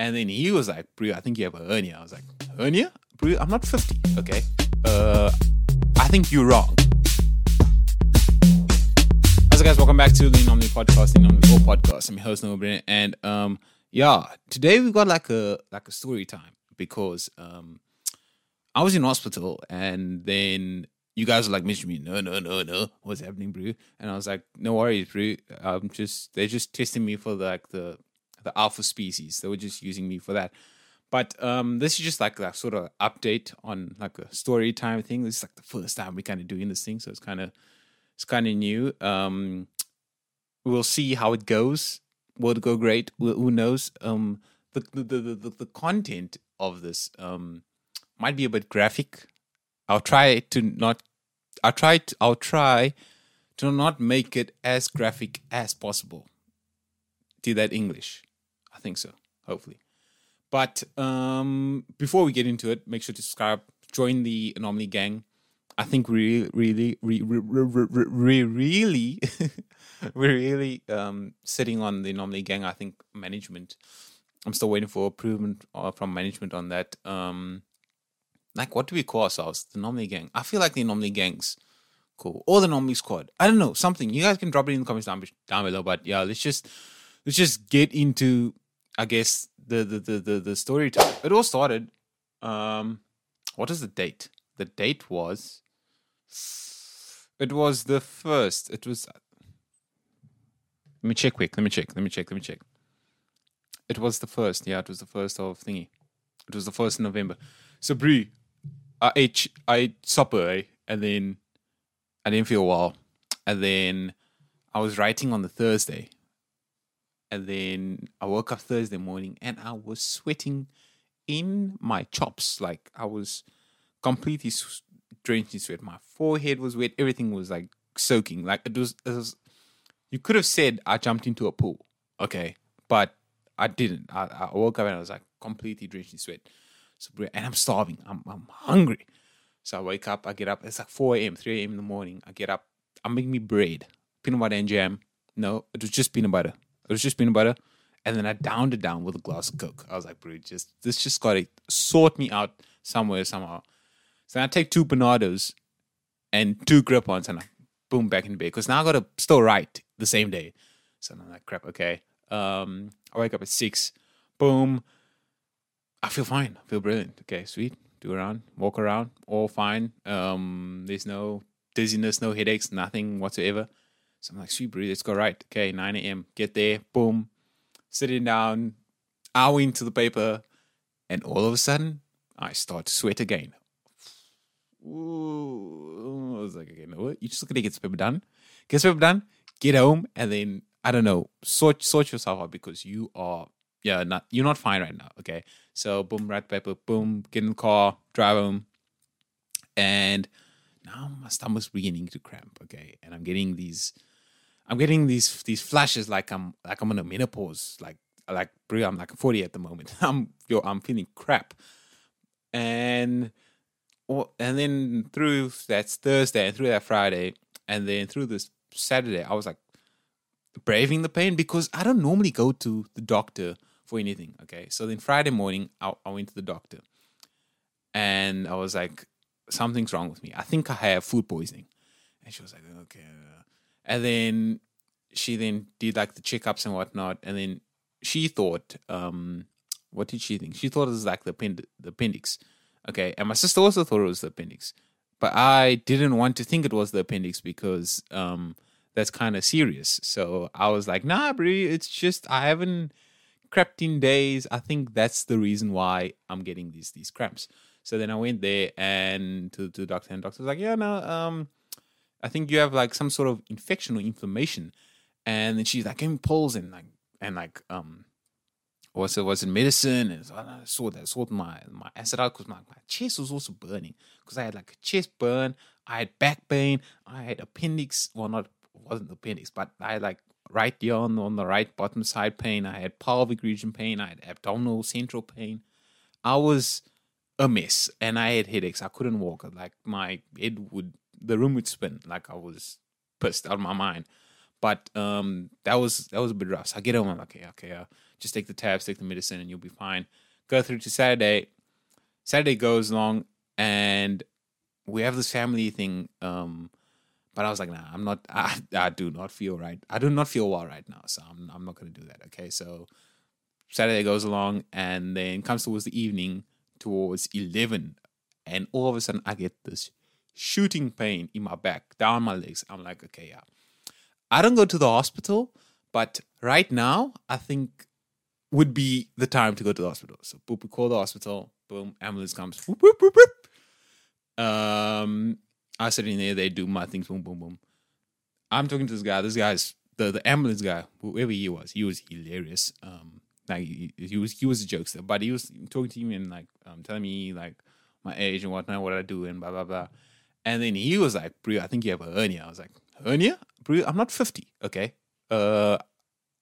And then he was like, Bru, I think you have a hernia. I was like, hernia? Bru, I'm not 50, okay? Uh, I think you're wrong. How's it, guys? Welcome back to the Anomaly Podcast, the Anomaly 4 Podcast. I'm your host, Brennan. And um, yeah, today we've got like a like a story time because um, I was in hospital and then you guys were like messaging me, no, no, no, no, what's happening, bro? And I was like, no worries, bro. I'm just they're just testing me for like the the alpha species. They were just using me for that. But um, this is just like a sort of update on like a story time thing. This is like the first time we're kind of doing this thing, so it's kind of it's kind of new. Um, we'll see how it goes. Will it go great? Who knows? Um, the the the the, the content of this um might be a bit graphic. I'll try to not. I'll try. To, I'll try to not make it as graphic as possible. Do that English. I think so. Hopefully. But um, before we get into it, make sure to subscribe. Join the Anomaly Gang. I think we really, really, really, really, we're really um, sitting on the Anomaly Gang. I think management. I'm still waiting for approval from management on that. Um, like, what do we call ourselves? The Anomaly Gang. I feel like the Anomaly Gangs. Cool. Or the Anomaly Squad. I don't know. Something. You guys can drop it in the comments down, down below. But yeah, let's just let's just get into I guess the the the the, the story time. It all started. Um, what is the date? The date was. It was the first. It was. Let me check quick. Let me check. Let me check. Let me check. It was the first. Yeah, it was the first of thingy. It was the first of November. So, Brie, I ate I ate supper, eh? and then I didn't feel well, and then I was writing on the Thursday, and then I woke up Thursday morning and I was sweating in my chops. Like I was completely drenched in sweat. My forehead was wet. Everything was like soaking. Like it was, it was you could have said I jumped into a pool. Okay. But I didn't. I, I woke up and I was like completely drenched in sweat. So, and I'm starving. I'm, I'm hungry. So I wake up, I get up. It's like 4 a.m., 3 a.m. in the morning. I get up. I'm making me bread, peanut butter and jam. No, it was just peanut butter. It was just peanut butter. And then I downed it down with a glass of Coke. I was like, bro, just this just gotta sort me out somewhere, somehow. So I take two Panados and two Grippons and I boom back in bed. Because now I gotta still write the same day. So I'm like, crap, okay. Um, I wake up at six, boom. I feel fine. I feel brilliant. Okay, sweet. Do around, walk around, all fine. Um, there's no dizziness, no headaches, nothing whatsoever. So I'm like, sweet breathe, let's go right. Okay, 9 a.m. Get there, boom, sitting down, hour into the paper, and all of a sudden, I start to sweat again. Ooh, I was like, okay, no, you just gonna get the paper done, get the paper done, get home, and then I don't know, sort sort yourself out because you are, yeah, not you're not fine right now. Okay, so boom, write paper, boom, get in the car, drive home, and now my stomach's beginning to cramp. Okay, and I'm getting these I'm getting these these flashes like I'm like I'm on a menopause. Like like bro, I'm like 40 at the moment. I'm yo, I'm feeling crap. And and then through that's Thursday and through that Friday and then through this Saturday, I was like braving the pain because I don't normally go to the doctor for anything. Okay. So then Friday morning I, I went to the doctor and I was like, something's wrong with me. I think I have food poisoning. And she was like, okay. Uh, And then she then did like the checkups and whatnot. And then she thought, um, what did she think? She thought it was like the, append- the appendix. Okay. And my sister also thought it was the appendix. But I didn't want to think it was the appendix because um, that's kind of serious. So I was like, nah, Brie, it's just I haven't crept in days. I think that's the reason why I'm getting these these cramps. So then I went there and to, to the doctor, and the doctor was like, yeah, no, um, I think you have like some sort of infection or inflammation. And then she's like giving pills and like and like um was it was it medicine and so I saw that sorted my my acid out because my, my chest was also burning because I had like a chest burn, I had back pain, I had appendix well not wasn't appendix, but I had like right here on, on the right bottom side pain, I had pelvic region pain, I had abdominal central pain. I was a mess and I had headaches. I couldn't walk. Like my head would the room would spin like I was pissed out of my mind. But um, that was that was a bit rough. So I get home. I'm like, okay, okay, yeah. Just take the tabs, take the medicine, and you'll be fine. Go through to Saturday. Saturday goes along, and we have this family thing. Um, but I was like, nah, I'm not. I, I do not feel right. I do not feel well right now, so I'm I'm not gonna do that. Okay, so Saturday goes along, and then comes towards the evening, towards eleven, and all of a sudden I get this shooting pain in my back, down my legs. I'm like, okay, yeah. I don't go to the hospital, but right now I think would be the time to go to the hospital. So boop, we call the hospital, boom, ambulance comes, whoop, whoop, whoop, whoop. Um, I sit in there, they do my things, boom, boom, boom. I'm talking to this guy. This guy's the, the ambulance guy, whoever he was, he was hilarious. Um, like he, he was he was a jokester, but he was talking to me and like um, telling me like my age and whatnot, what I do and blah blah blah. And then he was like, "Bro, I think you have a hernia." I was like, "Hernia? Bro, I'm not 50, okay? Uh,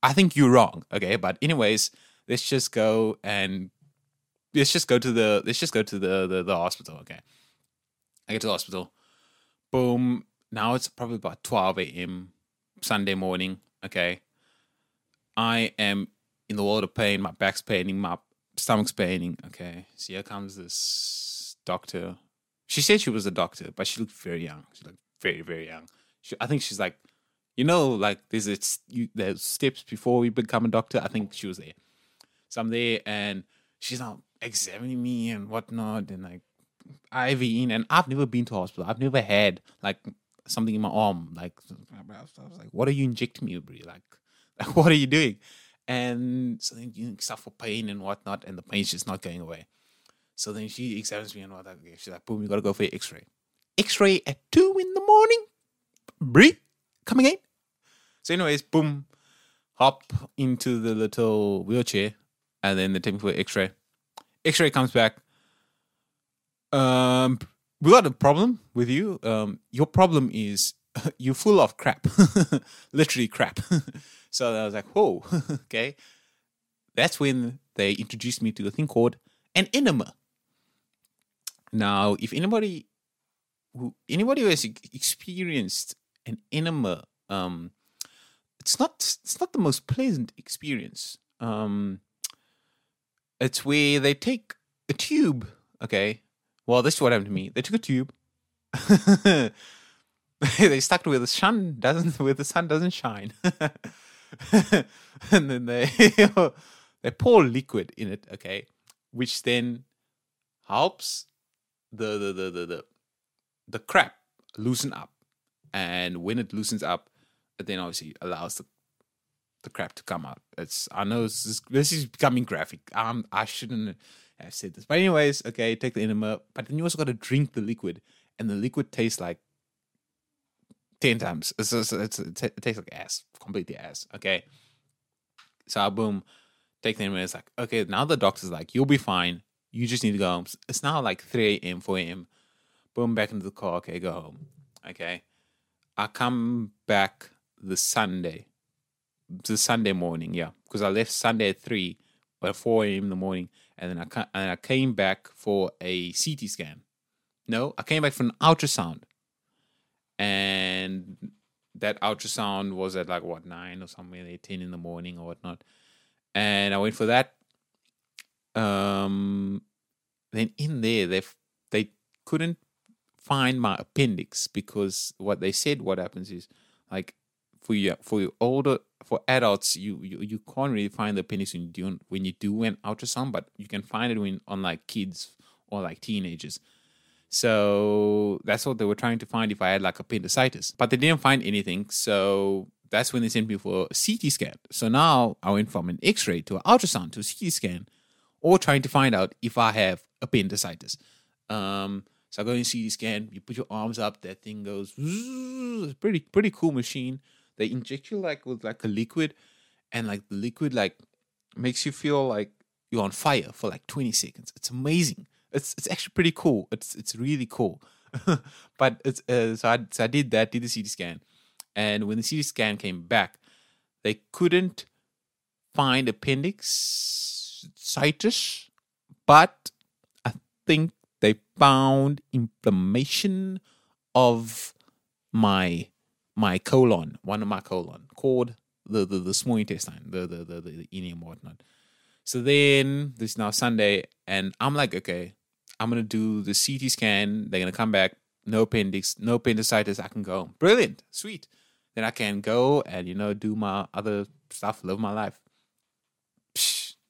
I think you're wrong, okay? But anyways, let's just go and let's just go to the let's just go to the the, the hospital, okay? I get to the hospital. Boom. Now it's probably about 12 a.m. Sunday morning, okay? I am in the world of pain. My back's paining, my stomach's paining. Okay, so here comes this doctor. She said she was a doctor, but she looked very young. She looked very, very young. She, I think she's like, you know, like there's a, you, there's steps before we become a doctor. I think she was there. So I'm there, and she's now examining me and whatnot, and like IV in. And I've never been to hospital. I've never had like something in my arm. Like I was like, what are you injecting me, with? Like, like what are you doing? and so you suffer pain and whatnot, and the pain's just not going away. So then she examines me and what okay, she's like, boom, you gotta go for your x-ray. X-ray at two in the morning. Brie, coming in. So, anyways, boom, hop into the little wheelchair, and then they take me for X-ray. X-ray comes back. Um, we got a problem with you. Um, your problem is you're full of crap, literally crap. so I was like, whoa, okay. That's when they introduced me to a thing called an enema. Now, if anybody who anybody who has experienced an enema, um, it's not it's not the most pleasant experience. Um, it's where they take a tube. Okay, well, this is what happened to me. They took a tube. they stuck it where the sun doesn't where the sun doesn't shine. and then they they pour liquid in it, okay, which then helps the the the the the, the crap loosen up. And when it loosens up, it then obviously allows the the crap to come out. It's I know this is, this is becoming graphic. Um, I shouldn't have said this, but anyways, okay, take the enema, but then you also got to drink the liquid, and the liquid tastes like ten times. It's, it's, it's, it tastes like ass, completely ass. Okay, so I boom, take the enema. It's like okay, now the doctor's like, you'll be fine. You just need to go home. It's now like three a.m., four a.m. Boom, back into the car. Okay, go home. Okay, I come back the Sunday the Sunday morning, yeah, because I left Sunday at three or four a.m. in the morning, and then I and I came back for a CT scan. No, I came back for an ultrasound, and that ultrasound was at like what nine or somewhere there, ten in the morning or whatnot, and I went for that. Um, then in there they they couldn't find my appendix because what they said what happens is like for you for your older for adults you, you you can't really find the appendix when you do when you do an ultrasound but you can find it when on like kids or like teenagers. So that's what they were trying to find if i had like appendicitis but they didn't find anything. So that's when they sent me for a ct scan. So now i went from an x-ray to an ultrasound to a ct scan or trying to find out if i have appendicitis. Um so I go and CT scan. You put your arms up, that thing goes. It's pretty pretty cool machine. They inject you like with like a liquid and like the liquid like makes you feel like you're on fire for like 20 seconds. It's amazing. It's it's actually pretty cool. It's it's really cool. But it's uh, so, I, so I did that did the CT scan. And when the CT scan came back they couldn't find appendicitis but I think they found inflammation of my my colon, one of my colon, called the the, the small intestine, the the the the, the ileum whatnot. So then this is now Sunday, and I'm like, okay, I'm gonna do the CT scan. They're gonna come back, no appendix, no appendicitis. I can go. Brilliant, sweet. Then I can go and you know do my other stuff, live my life.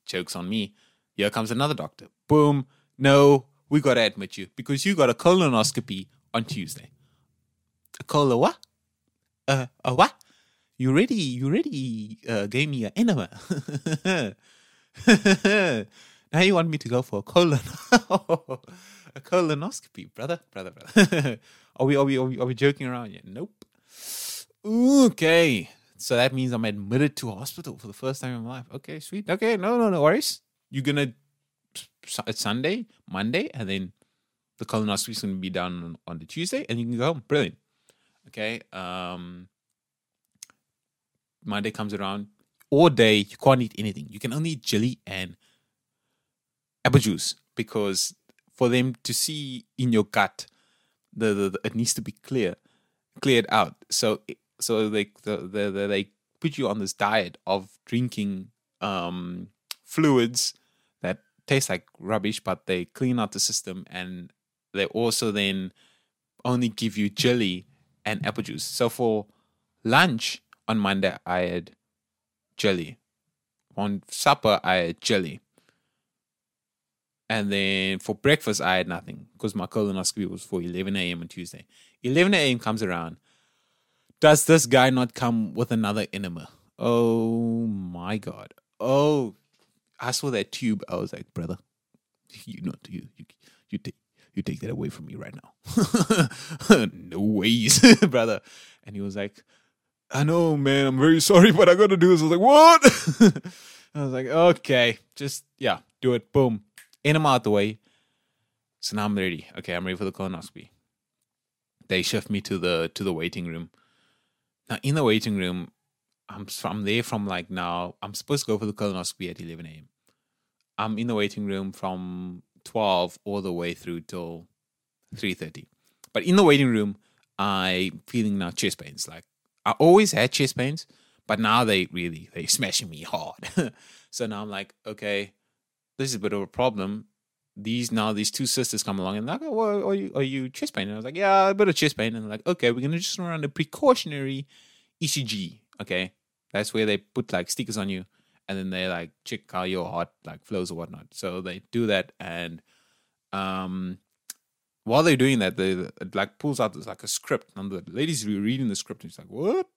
Jokes on me. Here comes another doctor. Boom. No, we gotta admit you because you got a colonoscopy on Tuesday. A colon what? Uh, a what? You already, you already uh, gave me an enema. now you want me to go for a colon, a colonoscopy, brother, brother, brother. are we, are we, are we, are we joking around yet? Nope. Okay, so that means I'm admitted to hospital for the first time in my life. Okay, sweet. Okay, no, no, no worries. You're gonna it's Sunday, Monday, and then the colonoscopy is gonna be done on, on the Tuesday, and you can go home. Brilliant. Okay. Um, Monday comes around, all day you can't eat anything. You can only eat jelly and apple juice because for them to see in your gut, the, the, the it needs to be clear, cleared out. So so they the, the, they put you on this diet of drinking um, fluids that taste like rubbish, but they clean out the system and they also then only give you jelly and apple juice. So for lunch on Monday, I had jelly. On supper, I had jelly. And then for breakfast, I had nothing because my colonoscopy was for 11 a.m. on Tuesday. 11 a.m. comes around. Does this guy not come with another enema? Oh my God. Oh, I saw that tube. I was like, brother, you know, you, you, you take, you take that away from me right now. no ways, brother. And he was like, I know, man, I'm very sorry, but I gotta do this. I was like, what? I was like, okay, just yeah, do it. Boom. Him out the way. So now I'm ready. Okay, I'm ready for the colonoscopy. They shift me to the to the waiting room. Now in the waiting room, I'm from there from like now. I'm supposed to go for the colonoscopy at 11 a.m. I'm in the waiting room from 12 all the way through till 3:30. But in the waiting room, I'm feeling now chest pains, like I always had chest pains, but now they really they smashing me hard. so now I'm like, okay, this is a bit of a problem. These now these two sisters come along and like, oh, well, are you are you chest pain? And I was like, yeah, a bit of chest pain. And they're like, okay, we're gonna just run a precautionary ECG. Okay, that's where they put like stickers on you, and then they like check how your heart like flows or whatnot. So they do that, and um, while they're doing that, they like pulls out this like a script, and the lady's reading the script, and she's like, "What?"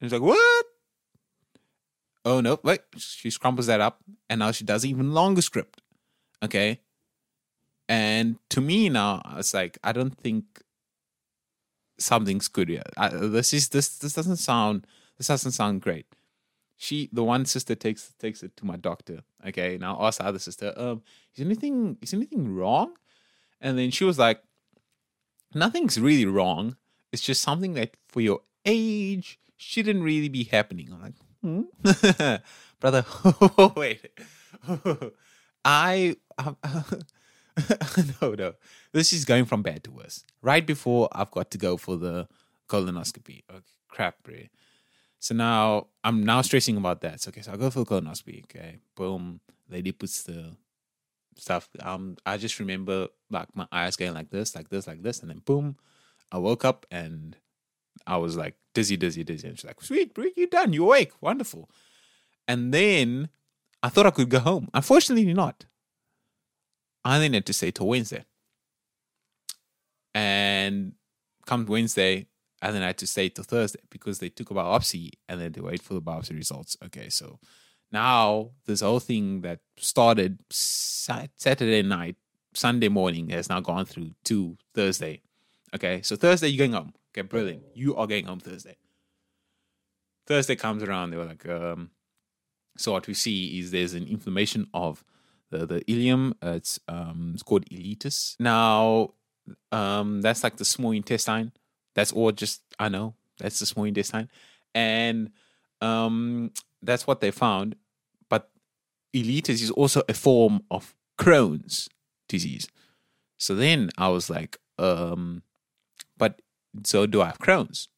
And she's like, "What?" Oh no! Wait, she scrumbles that up, and now she does even longer script. Okay, and to me now, it's like I don't think something's good yet. I, this is this this doesn't sound this doesn't sound great. She, the one sister, takes takes it to my doctor. Okay, now ask the other sister, um, is anything is anything wrong? And then she was like, nothing's really wrong. It's just something that for your age shouldn't really be happening. I'm like, hmm? brother, wait. I, I no, no. This is going from bad to worse. Right before I've got to go for the colonoscopy. Okay, crap, bro. So now I'm now stressing about that. So, okay, so I go for the colonoscopy. Okay, boom. Lady puts the stuff. Um, I just remember like my eyes going like this, like this, like this, and then boom, I woke up and I was like dizzy, dizzy, dizzy. And she's like, "Sweet, bro, you done? You awake? Wonderful." And then I thought I could go home. Unfortunately, not. I then had to stay till Wednesday. And come Wednesday, and then I had to stay till Thursday because they took a biopsy and then they wait for the biopsy results. Okay, so now this whole thing that started Saturday night, Sunday morning has now gone through to Thursday. Okay, so Thursday you're going home. Okay, brilliant. You are going home Thursday. Thursday comes around, they were like, um, so what we see is there's an inflammation of the the ileum. It's um it's called ileitis. Now, um, that's like the small intestine. That's all. Just I know that's the small intestine, and um, that's what they found But ileitis is also a form of Crohn's disease. So then I was like, um, but so do I have Crohn's?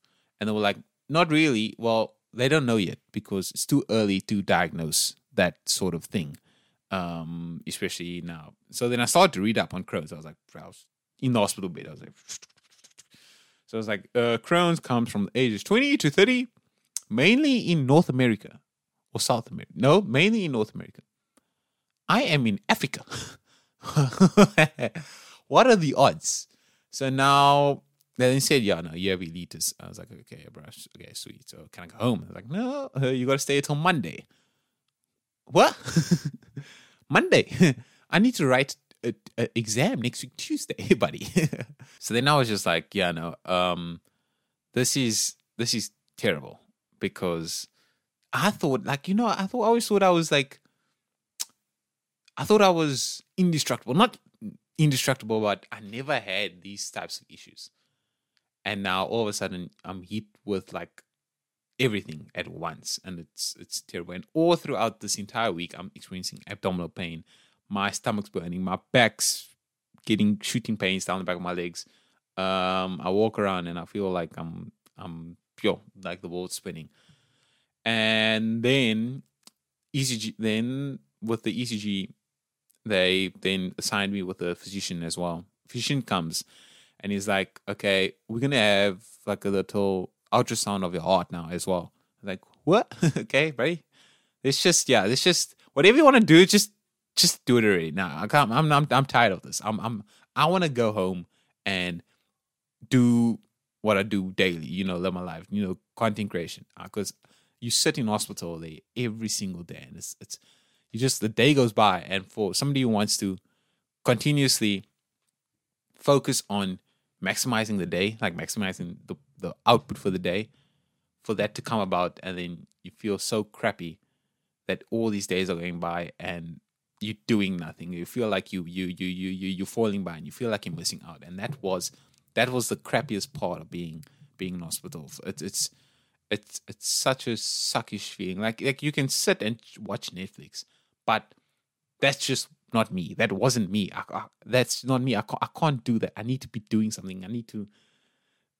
And they were like, not really. Well, they don't know yet because it's too early to diagnose that sort of thing, um, especially now. So then I started to read up on Crohn's. I was like, I was in the hospital bed. I was like, so I was like, uh, Crohn's comes from the ages 20 to 30, mainly in North America or South America. No, mainly in North America. I am in Africa. what are the odds? So now they said, yeah, no, you have ileitis. I was like, okay, bro, okay, sweet. So can I go home? I was like, no, uh, you got to stay until Monday. What? Monday? I need to write an exam next week Tuesday, buddy. so then I was just like, yeah, no, um, this is this is terrible because I thought, like, you know, I thought I always thought I was like, I thought I was indestructible, not indestructible, but I never had these types of issues. And now all of a sudden I'm hit with like everything at once and it's it's terrible. And all throughout this entire week I'm experiencing abdominal pain. My stomach's burning, my back's getting shooting pains down the back of my legs. Um, I walk around and I feel like I'm I'm pure, like the world's spinning. And then ECG then with the ECG they then assigned me with a physician as well. Physician comes and he's like, okay, we're gonna have like a little ultrasound of your heart now as well. I'm like, what? okay, right? It's just yeah, it's just whatever you want to do, just just do it already. Now I can't. I'm I'm I'm tired of this. I'm I'm I want to go home and do what I do daily. You know, live my life. You know, content creation. Because uh, you sit in hospital there every single day, and it's it's you just the day goes by and for somebody who wants to continuously focus on maximizing the day like maximizing the, the output for the day for that to come about and then you feel so crappy that all these days are going by and you're doing nothing. You feel like you you you you you you're falling behind. You feel like you're missing out. And that was that was the crappiest part of being being in hospital. It's it's it's it's such a suckish feeling. Like like you can sit and watch netflix but that's just not me. That wasn't me. I, I, that's not me. I can't, I can't do that. I need to be doing something. I need to.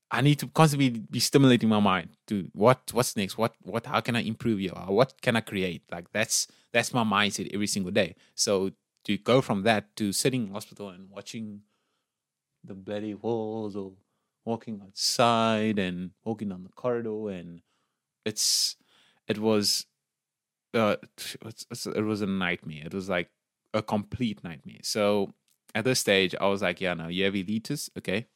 I need to constantly be stimulating my mind to what what's next. What what how can I improve you? What can I create? Like that's that's my mindset every single day. So to go from that to sitting in hospital and watching the bloody walls or walking outside and walking down the corridor and it's it was uh, it was a nightmare. It was like a complete nightmare. So at this stage, I was like, yeah, no, you have ileitis, okay.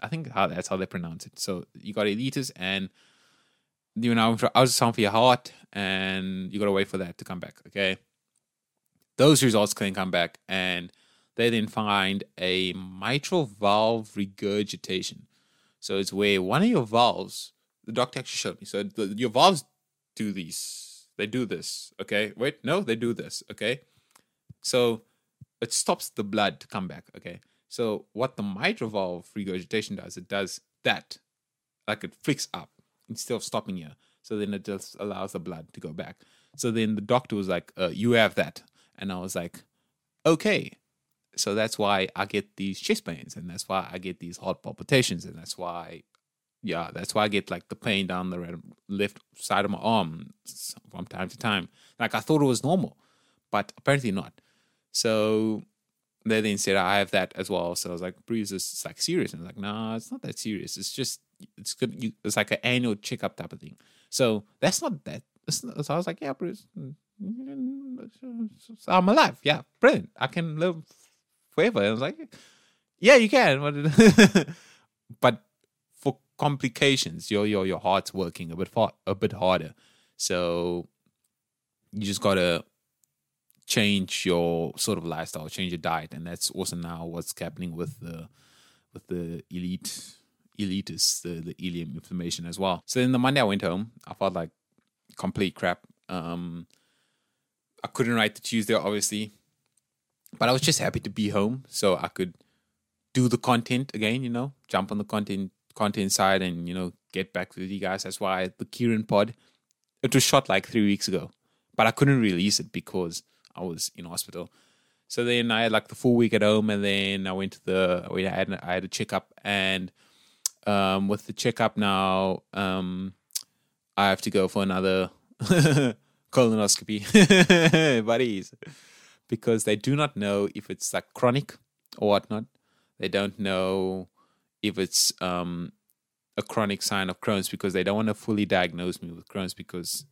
I think how that's how they pronounce it. So you got ileitis, and you know, I was ultrasound for your heart, and you got to wait for that to come back, okay. Those results can come back, and they then find a mitral valve regurgitation. So it's where one of your valves, the doctor actually showed me. So the, your valves do these they do this. Okay. Wait, no, they do this. Okay. So it stops the blood to come back. Okay. So what the mitral valve regurgitation does, it does that. Like it flicks up instead of stopping here. So then it just allows the blood to go back. So then the doctor was like, uh, you have that. And I was like, okay. So that's why I get these chest pains and that's why I get these heart palpitations and that's why yeah, that's why I get like the pain down the left side of my arm from time to time. Like I thought it was normal, but apparently not. So they then said I have that as well. So I was like, Bruce, this is like serious. And I was like, nah, it's not that serious. It's just it's good. It's like an annual checkup type of thing. So that's not that. Not, so I was like, yeah, Bruce, I'm alive. Yeah, brilliant. I can live forever. And I was like, yeah, you can. but for complications. Your your your heart's working a bit far, a bit harder. So you just gotta change your sort of lifestyle, change your diet, and that's also now what's happening with the with the elite ileitis, the the ileum inflammation as well. So then the Monday I went home, I felt like complete crap. Um, I couldn't write the Tuesday, obviously, but I was just happy to be home so I could do the content again. You know, jump on the content content side and you know get back with you guys. That's why the Kieran pod it was shot like three weeks ago, but I couldn't release it because I was in hospital. So then I had like the full week at home, and then I went to the I had I had a checkup, and um, with the checkup now, um, I have to go for another colonoscopy, buddies, because they do not know if it's like chronic or whatnot. They don't know if it's um, a chronic sign of Crohn's because they don't want to fully diagnose me with Crohn's because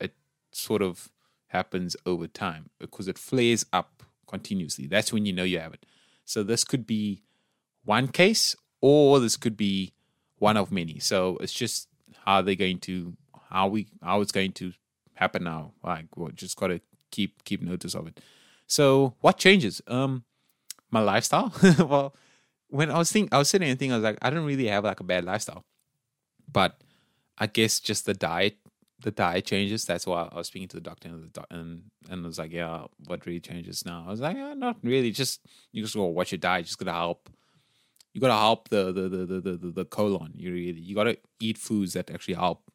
it sort of happens over time because it flares up continuously. That's when you know you have it. So this could be one case or this could be one of many. So it's just how they're going to how we how it's going to happen now. Like we just gotta keep keep notice of it. So what changes? Um my lifestyle. well, when I was thinking I was sitting and thinking, I was like, I don't really have like a bad lifestyle. But I guess just the diet the diet changes. That's why I was speaking to the doctor and the doc- and and I was like, yeah, what really changes now? I was like, yeah, not really. Just you just go watch your diet. Just gotta help. You gotta help the the the the the, the colon. You really you gotta eat foods that actually help.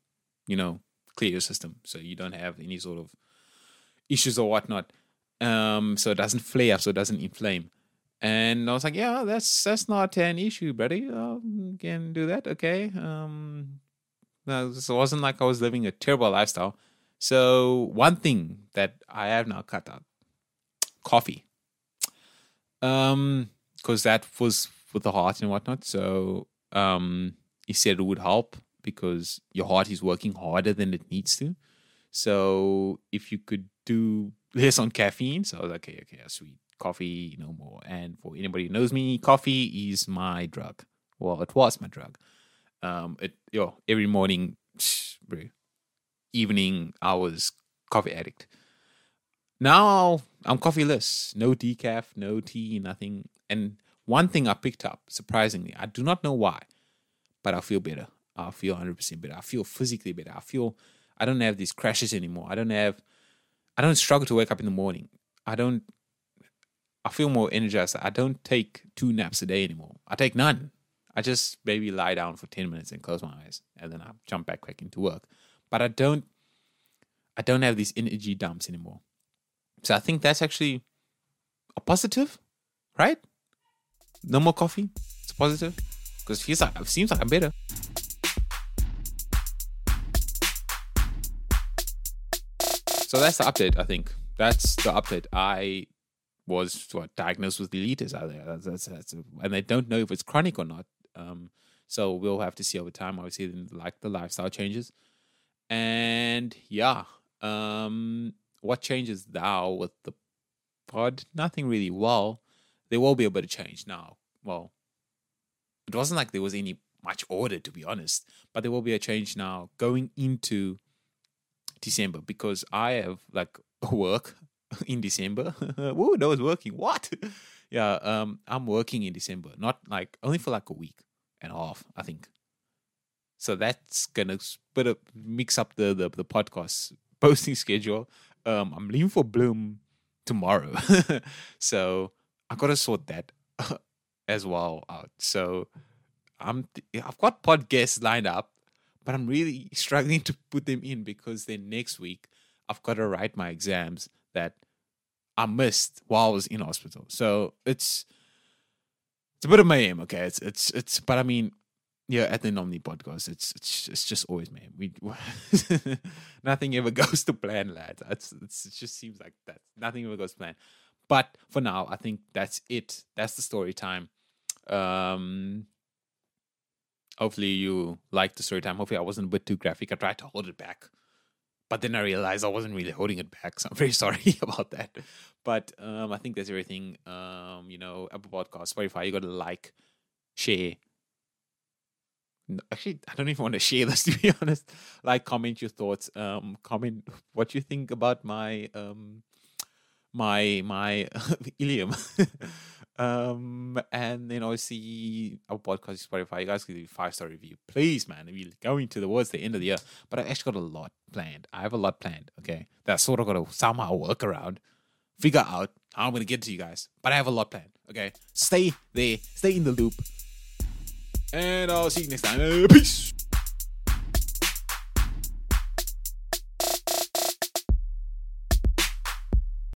You know, clear your system so you don't have any sort of issues or whatnot. Um, so it doesn't flare up, so it doesn't inflame. And I was like, yeah, that's that's not an issue, buddy. I can do that. Okay. Um, it wasn't like I was living a terrible lifestyle. So one thing that I have now cut out, coffee. Um, because that was with the heart and whatnot. So um, he said it would help because your heart is working harder than it needs to. So if you could do less on caffeine, so I was like, okay, okay, sweet coffee no more. And for anybody who knows me, coffee is my drug. Well, it was my drug. Um, it yo every morning, evening was coffee addict. Now I'm coffeeless, no decaf, no tea, nothing. And one thing I picked up, surprisingly, I do not know why, but I feel better. I feel 100% better. I feel physically better. I feel I don't have these crashes anymore. I don't have, I don't struggle to wake up in the morning. I don't, I feel more energized. I don't take two naps a day anymore. I take none. I just maybe lie down for 10 minutes and close my eyes and then I jump back quick into work. But I don't I don't have these energy dumps anymore. So I think that's actually a positive, right? No more coffee. It's positive because it feels like it seems like I'm better. So that's the update. I think that's the update. I was what diagnosed with deletus out there. That's, that's, that's, and they don't know if it's chronic or not. Um, so we'll have to see over time. Obviously, like the lifestyle changes, and yeah, um, what changes now with the pod? Nothing really. Well, there will be a bit of change now. Well, it wasn't like there was any much order to be honest, but there will be a change now going into December because I have like work in December. Whoa, that was working. What? Yeah, um, I'm working in December, not like only for like a week and a half, I think. So that's gonna bit of mix up the the, the podcast posting schedule. Um, I'm leaving for Bloem tomorrow, so I gotta sort that as well out. So I'm I've got podcasts lined up, but I'm really struggling to put them in because then next week I've got to write my exams that I missed while I was in hospital. So it's it's a bit of mayhem, okay? It's it's it's but I mean, yeah, at the Anomaly podcast, it's it's it's just always mayhem. We nothing ever goes to plan, lads. It's, it's it just seems like that. Nothing ever goes to plan. But for now, I think that's it. That's the story time. Um hopefully you liked the story time. Hopefully I wasn't a bit too graphic. I tried to hold it back but then I realized I wasn't really holding it back, so I'm very sorry about that. But um, I think that's everything. Um, you know, Apple Podcast, Spotify, you got to like, share. Actually, I don't even want to share this to be honest. Like, comment your thoughts. Um, comment what you think about my um, my my ileum. Um, and then obviously our podcast Spotify, you guys can do five star review. Please, man. We're going to the towards the end of the year. But I actually got a lot planned. I have a lot planned, okay? That I sort of gotta somehow work around, figure out how I'm gonna get to you guys. But I have a lot planned, okay? Stay there, stay in the loop. And I'll see you next time. Peace.